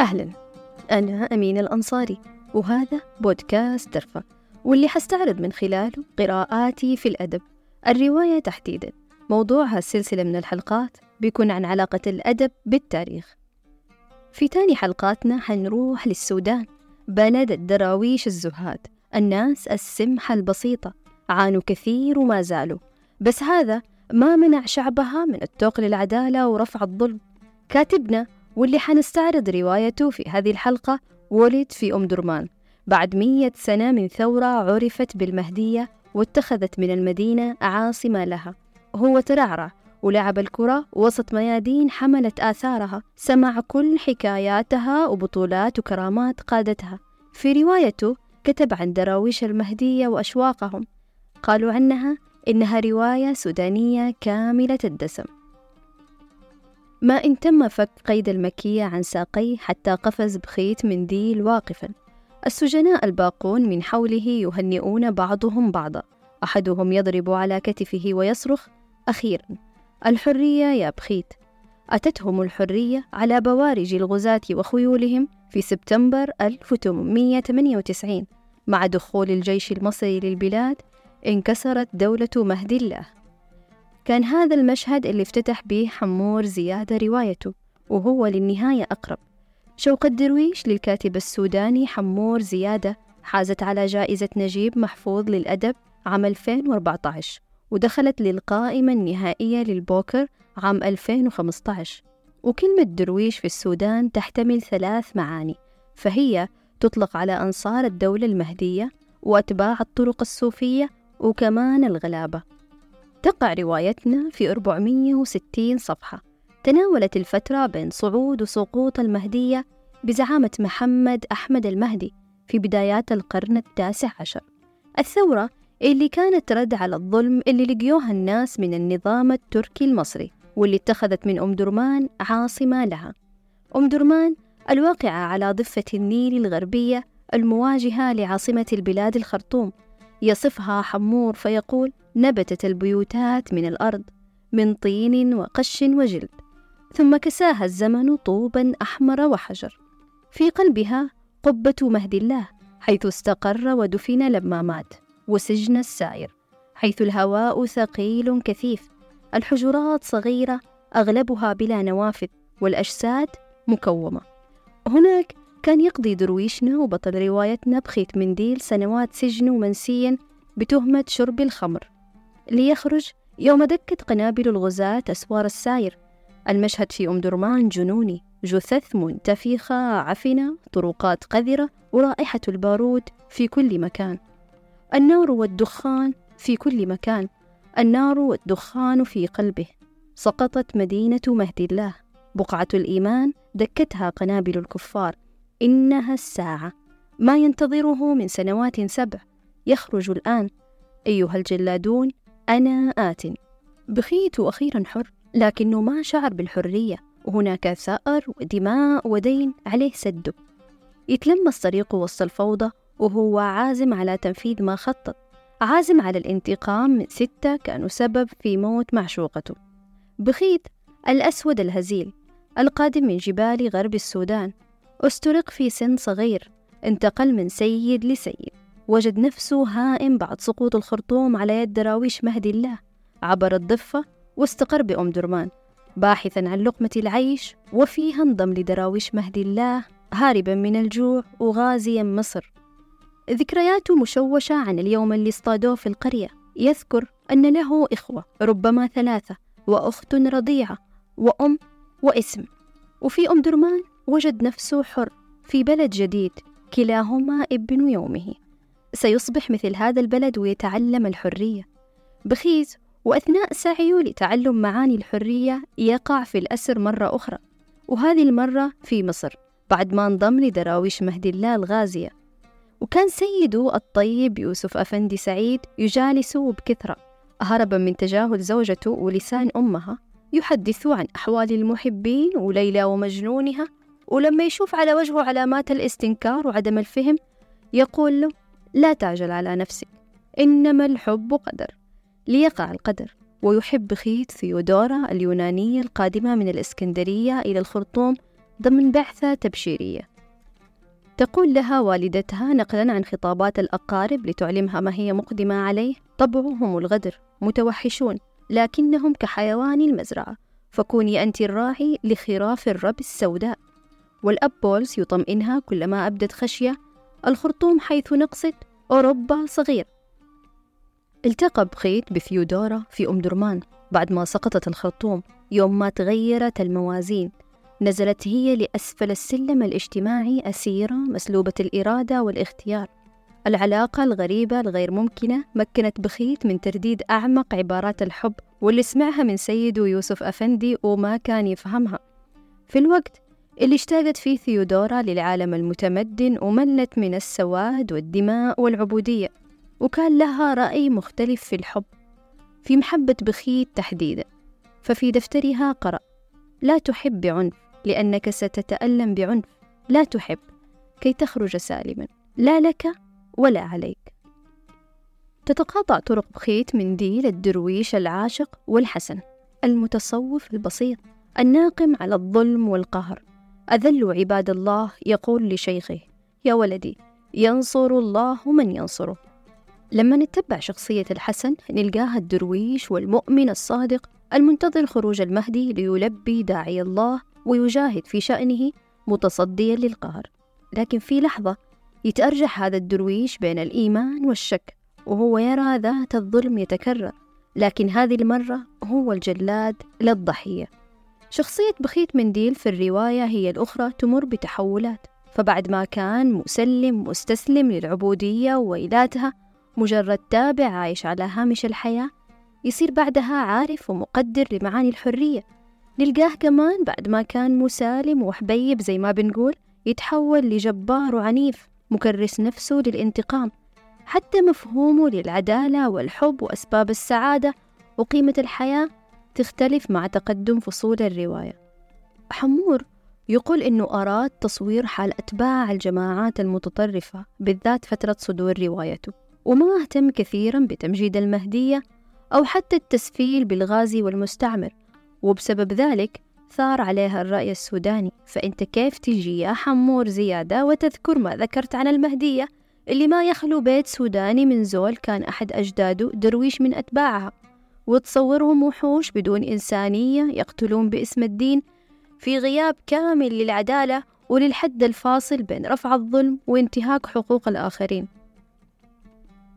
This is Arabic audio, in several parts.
أهلا. أنا أمين الأنصاري وهذا بودكاست درفة واللي حستعرض من خلاله قراءاتي في الأدب. الرواية تحديدا. موضوعها السلسلة من الحلقات بيكون عن علاقة الأدب بالتاريخ. في تاني حلقاتنا حنروح للسودان بلد الدراويش الزهاد. الناس السمحة البسيطة عانوا كثير وما زالوا. بس هذا ما منع شعبها من التوق للعدالة ورفع الظلم. كاتبنا واللي حنستعرض روايته في هذه الحلقة ولد في أم درمان. بعد مية سنة من ثورة عرفت بالمهدية واتخذت من المدينة عاصمة لها هو ترعرع ولعب الكرة وسط ميادين حملت آثارها. سمع كل حكاياتها وبطولات وكرامات قادتها. في روايته كتب عن دراويش المهدية وأشواقهم. قالوا عنها إنها رواية سودانية كاملة الدسم. ما إن تم فك قيد المكية عن ساقيه حتى قفز بخيط منديل واقفا. السجناء الباقون من حوله يهنئون بعضهم بعضا. أحدهم يضرب على كتفه ويصرخ أخيرا الحرية يا بخيت. أتتهم الحرية على بوارج الغزاة وخيولهم في سبتمبر 1898 مع دخول الجيش المصري للبلاد انكسرت دولة مهدي الله. كان هذا المشهد اللي افتتح به حمور زيادة روايته وهو للنهاية أقرب. شوق الدرويش للكاتب السوداني حمور زيادة حازت على جائزة نجيب محفوظ للأدب عام 2014 ودخلت للقائمة النهائية للبوكر عام 2015 وكلمة درويش في السودان تحتمل ثلاث معاني فهي تطلق على أنصار الدولة المهدية وأتباع الطرق الصوفية وكمان الغلابة. تقع روايتنا في 460 صفحة. تناولت الفترة بين صعود وسقوط المهدية بزعامة محمد أحمد المهدي في بدايات القرن التاسع عشر. الثورة اللي كانت رد على الظلم اللي لقيوها الناس من النظام التركي المصري واللي اتخذت من أم درمان عاصمة لها. أم درمان الواقعة على ضفة النيل الغربية المواجهة لعاصمة البلاد الخرطوم. يصفها حمور فيقول نبتت البيوتات من الأرض من طين وقش وجلد ثم كساها الزمن طوبا أحمر وحجر. في قلبها قبة مهدي الله حيث استقر ودفن لما مات وسجن السائر حيث الهواء ثقيل كثيف. الحجرات صغيرة أغلبها بلا نوافذ والأجساد مكومة. هناك كان يقضي درويشنا وبطل روايتنا بخيط منديل سنوات سجن منسيا بتهمة شرب الخمر. ليخرج يوم دكت قنابل الغزاة أسوار الساير. المشهد في أم درمان جنوني. جثث منتفخة عفنة طرقات قذرة ورائحة البارود في كل مكان. النار والدخان في كل مكان. النار والدخان في قلبه. سقطت مدينة مهدي الله. بقعة الإيمان دكتها قنابل الكفار. إنها الساعة. ما ينتظره من سنوات سبع. يخرج الآن. أيها الجلادون أنا آت. بخيت أخيرا حر لكنه ما شعر بالحرية. وهناك ثأر ودماء ودين عليه سده يتلمس طريقه وسط الفوضى وهو عازم على تنفيذ ما خطط. عازم على الانتقام من ستة كانوا سبب في موت معشوقته. بخيت الأسود الهزيل القادم من جبال غرب السودان. استرق في سن صغير انتقل من سيد لسيد. وجد نفسه هائم بعد سقوط الخرطوم على يد دراويش مهدي الله عبر الضفة واستقر بأم درمان باحثا عن لقمة العيش وفيها انضم لدراويش مهدي الله هاربا من الجوع وغازيا مصر. ذكرياته مشوشة عن اليوم اللي اصطادوه في القرية. يذكر أن له إخوة ربما ثلاثة وأخت رضيعة وأم واسم. وفي أم درمان وجد نفسه حر في بلد جديد كلاهما ابن يومه. سيصبح مثل هذا البلد ويتعلم الحرية. بخيز وأثناء سعيه لتعلم معاني الحرية يقع في الأسر مرة أخرى. وهذه المرة في مصر بعد ما انضم لدراويش مهدي الله الغازية. وكان سيده الطيب يوسف أفندي سعيد يجالسه بكثرة. هربا من تجاهل زوجته ولسان أمها يحدث عن أحوال المحبين وليلى ومجنونها. ولما يشوف على وجهه علامات الاستنكار وعدم الفهم يقول له لا تعجل على نفسك. إنما الحب قدر ليقع القدر. ويحب خيت ثيودورا اليونانية القادمة من الإسكندرية إلى الخرطوم ضمن بعثة تبشيرية. تقول لها والدتها نقلا عن خطابات الأقارب لتعلمها ما هي مقدمة عليه. طبعهم الغدر متوحشون لكنهم كحيوان المزرعة. فكوني أنت الراعي لخراف الرب السوداء. والأب بولس يطمئنها كلما أبدت خشية الخرطوم حيث نقصد أوروبا صغير. التقى بخيت بثيودورا في أم درمان بعد ما سقطت الخرطوم يوم ما تغيرت الموازين. نزلت هي لأسفل السلم الاجتماعي أسيرة مسلوبة الإرادة والاختيار. العلاقة الغريبة الغير ممكنة مكنت بخيت من ترديد أعمق عبارات الحب واللي سمعها من سيده يوسف أفندي وما كان يفهمها. في الوقت اللي اشتاقت فيه ثيودورا للعالم المتمدن وملت من السواد والدماء والعبودية وكان لها رأي مختلف في الحب في محبة بخيت تحديدا ففي دفترها قرأ لا تحب بعنف لأنك ستتألم بعنف. لا تحب كي تخرج سالما. لا لك ولا عليك. تتقاطع طرق بخيت من ديل الدرويش العاشق والحسن المتصوف البسيط الناقم على الظلم والقهر. أذل عباد الله يقول لشيخه يا ولدي ينصر الله من ينصره. لما نتبع شخصية الحسن نلقاها الدرويش والمؤمن الصادق المنتظر خروج المهدي ليلبي داعي الله ويجاهد في شأنه متصديا للقهر. لكن في لحظة يتأرجح هذا الدرويش بين الإيمان والشك وهو يرى ذات الظلم يتكرر لكن هذه المرة هو الجلاد للضحية. شخصية بخيت منديل في الرواية هي الأخرى تمر بتحولات. فبعد ما كان مسلم مستسلم للعبودية وويلاتها مجرد تابع عايش على هامش الحياة يصير بعدها عارف ومقدر لمعاني الحرية. نلقاه كمان بعد ما كان مسالم وحبيب زي ما بنقول يتحول لجبار وعنيف مكرس نفسه للانتقام. حتى مفهومه للعدالة والحب وأسباب السعادة وقيمة الحياة تختلف مع تقدم فصول الرواية. حمور يقول إنه أراد تصوير حال أتباع الجماعات المتطرفة بالذات فترة صدور روايته. وما أهتم كثيرا بتمجيد المهدية أو حتى التسفيل بالغازي والمستعمر. وبسبب ذلك ثار عليها الرأي السوداني. فأنت كيف تجي يا حمور زيادة وتذكر ما ذكرت عن المهدية؟ اللي ما يخلو بيت سوداني من زول كان أحد أجداده درويش من أتباعها. وتصورهم وحوش بدون إنسانية يقتلون باسم الدين في غياب كامل للعدالة وللحد الفاصل بين رفع الظلم وانتهاك حقوق الآخرين.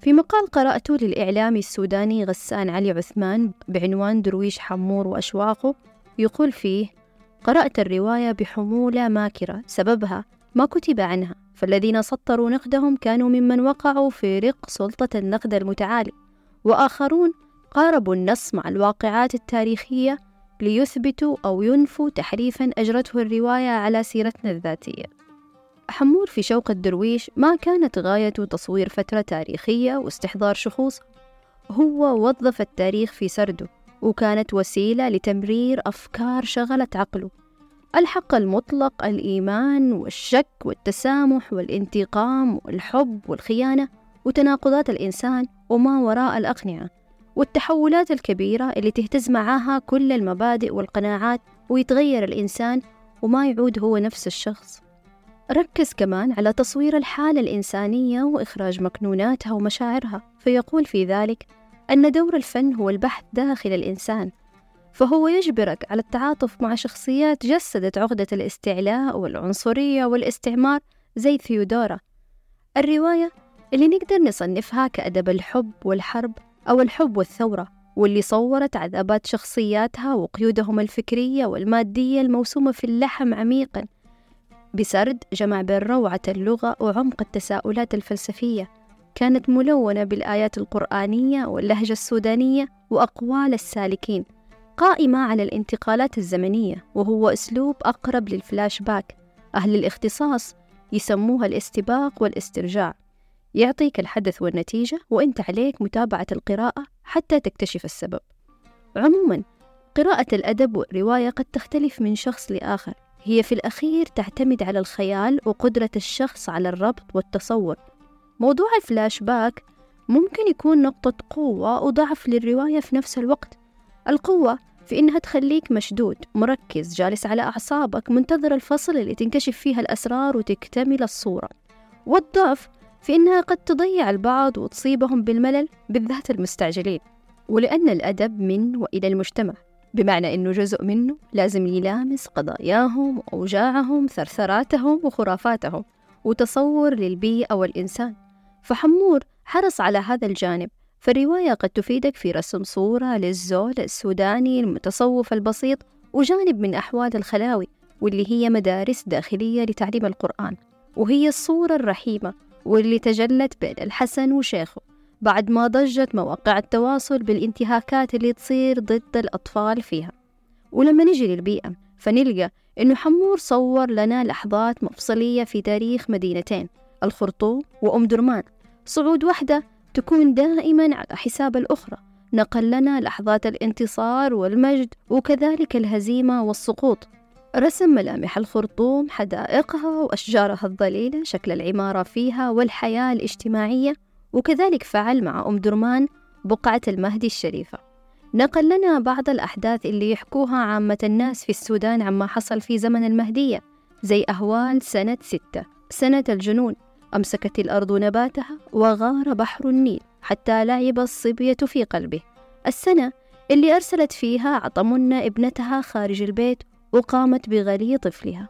في مقال قرأته للإعلامي السوداني غسان علي عثمان بعنوان درويش حمور وأشواقه يقول فيه قرأت الرواية بحمولة ماكرة سببها ما كتب عنها فالذين سطروا نقدهم كانوا ممن وقعوا في رق سلطة النقد المتعالي وآخرون قاربوا النص مع الواقعات التاريخية ليثبتوا أو ينفوا تحريفا أجرته الرواية على سيرتنا الذاتية. حمور في شوق الدرويش ما كانت غايته تصوير فترة تاريخية واستحضار شخوص. هو وظف التاريخ في سرده وكانت وسيلة لتمرير أفكار شغلت عقله. ألحق المطلق الإيمان والشك والتسامح والانتقام والحب والخيانة وتناقضات الإنسان وما وراء الأقنعة. والتحولات الكبيرة اللي تهتز معاها كل المبادئ والقناعات ويتغير الإنسان وما يعود هو نفس الشخص. ركز كمان على تصوير الحالة الإنسانية وإخراج مكنوناتها ومشاعرها فيقول في ذلك أن دور الفن هو البحث داخل الإنسان فهو يجبرك على التعاطف مع شخصيات جسدت عقدة الاستعلاء والعنصرية والاستعمار زي ثيودورا. الرواية اللي نقدر نصنفها كأدب الحب والحرب أو الحب والثورة واللي صورت عذابات شخصياتها وقيودهم الفكرية والمادية الموسومة في اللحم عميقا بسرد جمع بين روعة اللغة وعمق التساؤلات الفلسفية. كانت ملونة بالآيات القرآنية واللهجة السودانية وأقوال السالكين قائمة على الانتقالات الزمنية وهو أسلوب أقرب للفلاش باك. أهل الاختصاص يسموها الاستباق والاسترجاع. يعطيك الحدث والنتيجة وأنت عليك متابعة القراءة حتى تكتشف السبب. عموما قراءة الأدب والرواية قد تختلف من شخص لآخر. هي في الأخير تعتمد على الخيال وقدرة الشخص على الربط والتصور. موضوع الفلاش باك ممكن يكون نقطة قوة وضعف للرواية في نفس الوقت. القوة في إنها تخليك مشدود مركز جالس على أعصابك منتظر الفصل اللي تنكشف فيها الأسرار وتكتمل الصورة. والضعف في إنها قد تضيع البعض وتصيبهم بالملل بالذات المستعجلين. ولأن الأدب من وإلى المجتمع بمعنى أنه جزء منه لازم يلامس قضاياهم وأوجاعهم ثرثراتهم وخرافاتهم وتصور للبيئة والإنسان. فحمور حرص على هذا الجانب. فالرواية قد تفيدك في رسم صورة للزول السوداني المتصوف البسيط وجانب من أحوال الخلاوي واللي هي مدارس داخلية لتعليم القرآن. وهي الصورة الرحيمة واللي تجلت بين الحسن وشيخه بعد ما ضجت مواقع التواصل بالانتهاكات اللي تصير ضد الأطفال فيها. ولما نجي للبيئة فنلقى إنه حمور صور لنا لحظات مفصلية في تاريخ مدينتين الخرطوم وأم درمان. صعود واحدة تكون دائما على حساب الأخرى. نقل لنا لحظات الانتصار والمجد وكذلك الهزيمة والسقوط. رسم ملامح الخرطوم حدائقها وأشجارها الظليلة شكل العمارة فيها والحياة الاجتماعية. وكذلك فعل مع أم درمان بقعة المهدي الشريفة. نقل لنا بعض الأحداث اللي يحكوها عامة الناس في السودان عما حصل في زمن المهدية زي أهوال سنة ستة سنة الجنون. أمسكت الأرض نباتها وغار بحر النيل حتى لعب الصبية في قلبه. السنة اللي أرسلت فيها عطمنا ابنتها خارج البيت وقامت بغلي طفلها.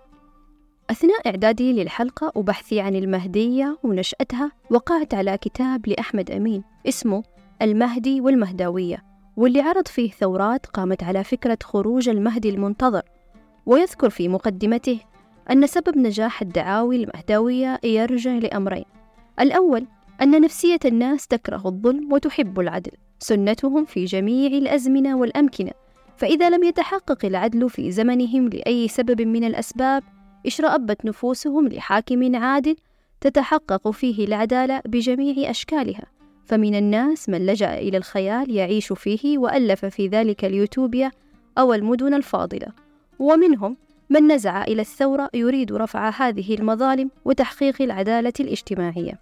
أثناء إعدادي للحلقة وبحثي عن المهدية ونشأتها وقعت على كتاب لأحمد أمين اسمه المهدي والمهداوية واللي عرض فيه ثورات قامت على فكرة خروج المهدي المنتظر. ويذكر في مقدمته أن سبب نجاح الدعاوي المهداوية يرجع لأمرين. الأول أن نفسية الناس تكره الظلم وتحب العدل سنتهم في جميع الأزمنة والأمكنة. فإذا لم يتحقق العدل في زمنهم لأي سبب من الأسباب اشرأبت نفوسهم لحاكم عادل تتحقق فيه العدالة بجميع أشكالها. فمن الناس من لجأ إلى الخيال يعيش فيه وألف في ذلك اليوتوبيا أو المدن الفاضلة. ومنهم من نزع إلى الثورة يريد رفع هذه المظالم وتحقيق العدالة الاجتماعية.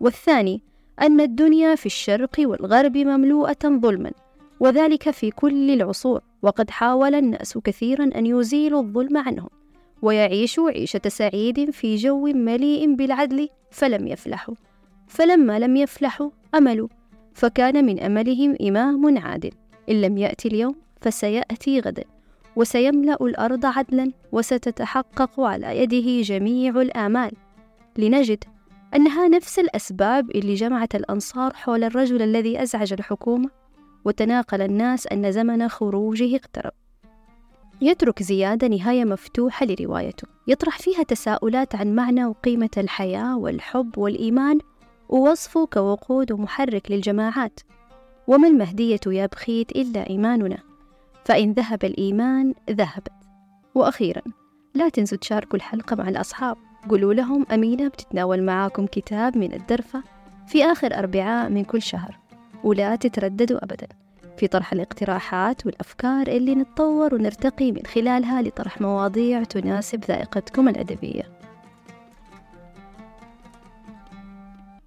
والثاني أن الدنيا في الشرق والغرب مملوءة ظلما وذلك في كل العصور. وقد حاول الناس كثيرا أن يزيلوا الظلم عنهم ويعيشوا عيشة سعيد في جو مليء بالعدل فلم يفلحوا. فلما لم يفلحوا أملوا فكان من أملهم إمام عادل. إن لم يأتي اليوم فسيأتي غدا وسيملأ الأرض عدلا وستتحقق على يده جميع الآمال. لنجد أنها نفس الأسباب اللي جمعت الأنصار حول الرجل الذي أزعج الحكومة. وتناقل الناس أن زمن خروجه اقترب. يترك زيادة نهاية مفتوحة لروايته. يطرح فيها تساؤلات عن معنى وقيمة الحياة والحب والإيمان ووصفه كوقود ومحرك للجماعات. وما المهدية يا بخيت إلا إيماننا؟ فإن ذهب الإيمان ذهبت. وأخيرا لا تنسوا تشاركوا الحلقة مع الأصحاب. قولوا لهم أمينة بتتناول معاكم كتاب من الدرفة في آخر أربعاء من كل شهر. ولا تترددوا أبدا. في طرح الاقتراحات والأفكار اللي نتطور ونرتقي من خلالها لطرح مواضيع تناسب ذائقتكم الأدبية.